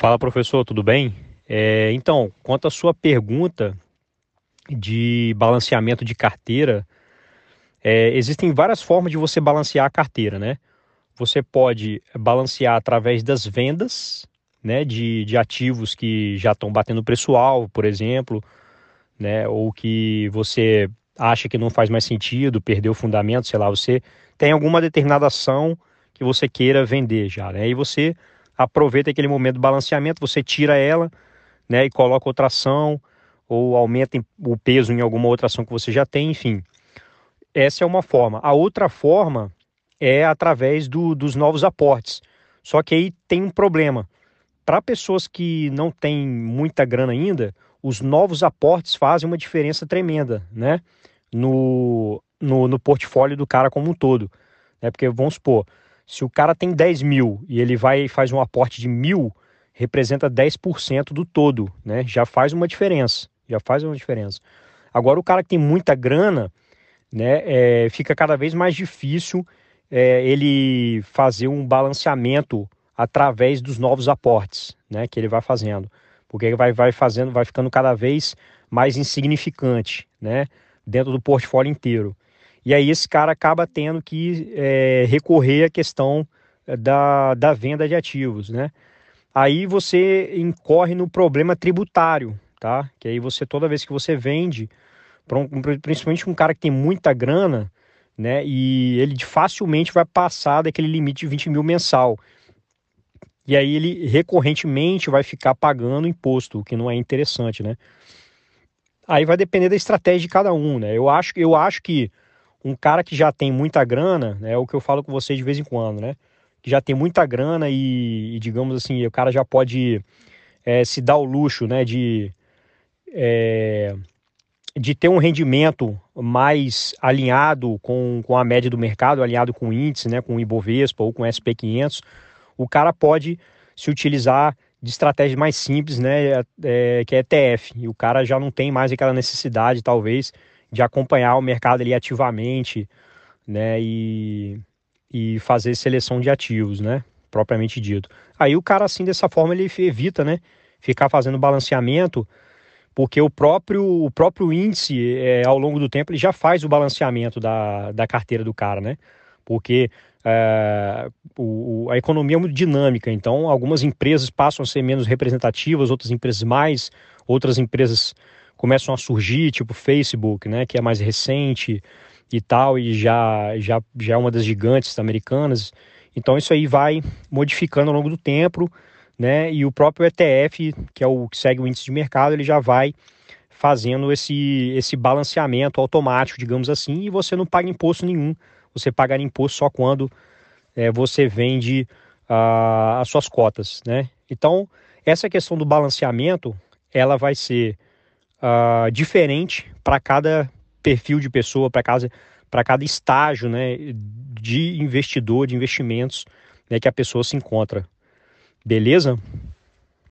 Fala, professor, tudo bem? É, então, quanto à sua pergunta de balanceamento de carteira, é, existem várias formas de você balancear a carteira, né? Você pode balancear através das vendas, né, de, de ativos que já estão batendo preço-alvo, por exemplo, né, ou que você acha que não faz mais sentido, perdeu o fundamento, sei lá, você tem alguma determinada ação que você queira vender já, né? E você aproveita aquele momento do balanceamento, você tira ela, né, e coloca outra ação ou aumenta o peso em alguma outra ação que você já tem, enfim. Essa é uma forma. A outra forma é através do, dos novos aportes. Só que aí tem um problema. Para pessoas que não têm muita grana ainda, os novos aportes fazem uma diferença tremenda, né? No, no, no portfólio do cara como um todo. Né? Porque vamos supor, se o cara tem 10 mil e ele vai e faz um aporte de mil, representa 10% do todo, né? Já faz uma diferença, já faz uma diferença. Agora o cara que tem muita grana, né, é, fica cada vez mais difícil é, ele fazer um balanceamento através dos novos aportes, né, que ele vai fazendo, porque vai, vai fazendo, vai ficando cada vez mais insignificante, né, dentro do portfólio inteiro. E aí esse cara acaba tendo que é, recorrer à questão é, da, da venda de ativos, né? Aí você incorre no problema tributário, tá? Que aí você, toda vez que você vende, principalmente um cara que tem muita grana, né? E ele facilmente vai passar daquele limite de 20 mil mensal. E aí ele recorrentemente vai ficar pagando imposto, o que não é interessante, né? Aí vai depender da estratégia de cada um, né? Eu acho, eu acho que um cara que já tem muita grana, né, é o que eu falo com vocês de vez em quando, né? Que já tem muita grana e, e digamos assim, o cara já pode é, se dar o luxo, né, de, é, de ter um rendimento mais alinhado com, com a média do mercado, alinhado com o índice, né, com o Ibovespa ou com o SP500, o cara pode se utilizar de estratégias mais simples, né, é, que é ETF. E o cara já não tem mais aquela necessidade, talvez, de acompanhar o mercado ali ativamente, né, e, e fazer seleção de ativos, né, propriamente dito. Aí o cara assim dessa forma ele evita, né, ficar fazendo balanceamento, porque o próprio o próprio índice é, ao longo do tempo ele já faz o balanceamento da, da carteira do cara, né? Porque é, o, a economia é muito dinâmica, então algumas empresas passam a ser menos representativas, outras empresas mais, outras empresas começam a surgir, tipo Facebook, né, que é mais recente e tal, e já, já, já é uma das gigantes americanas. Então isso aí vai modificando ao longo do tempo, né, e o próprio ETF, que é o que segue o índice de mercado, ele já vai fazendo esse, esse balanceamento automático, digamos assim, e você não paga imposto nenhum. Você paga imposto só quando é, você vende uh, as suas cotas, né? Então, essa questão do balanceamento, ela vai ser uh, diferente para cada perfil de pessoa, para cada, cada estágio né, de investidor, de investimentos né, que a pessoa se encontra. Beleza?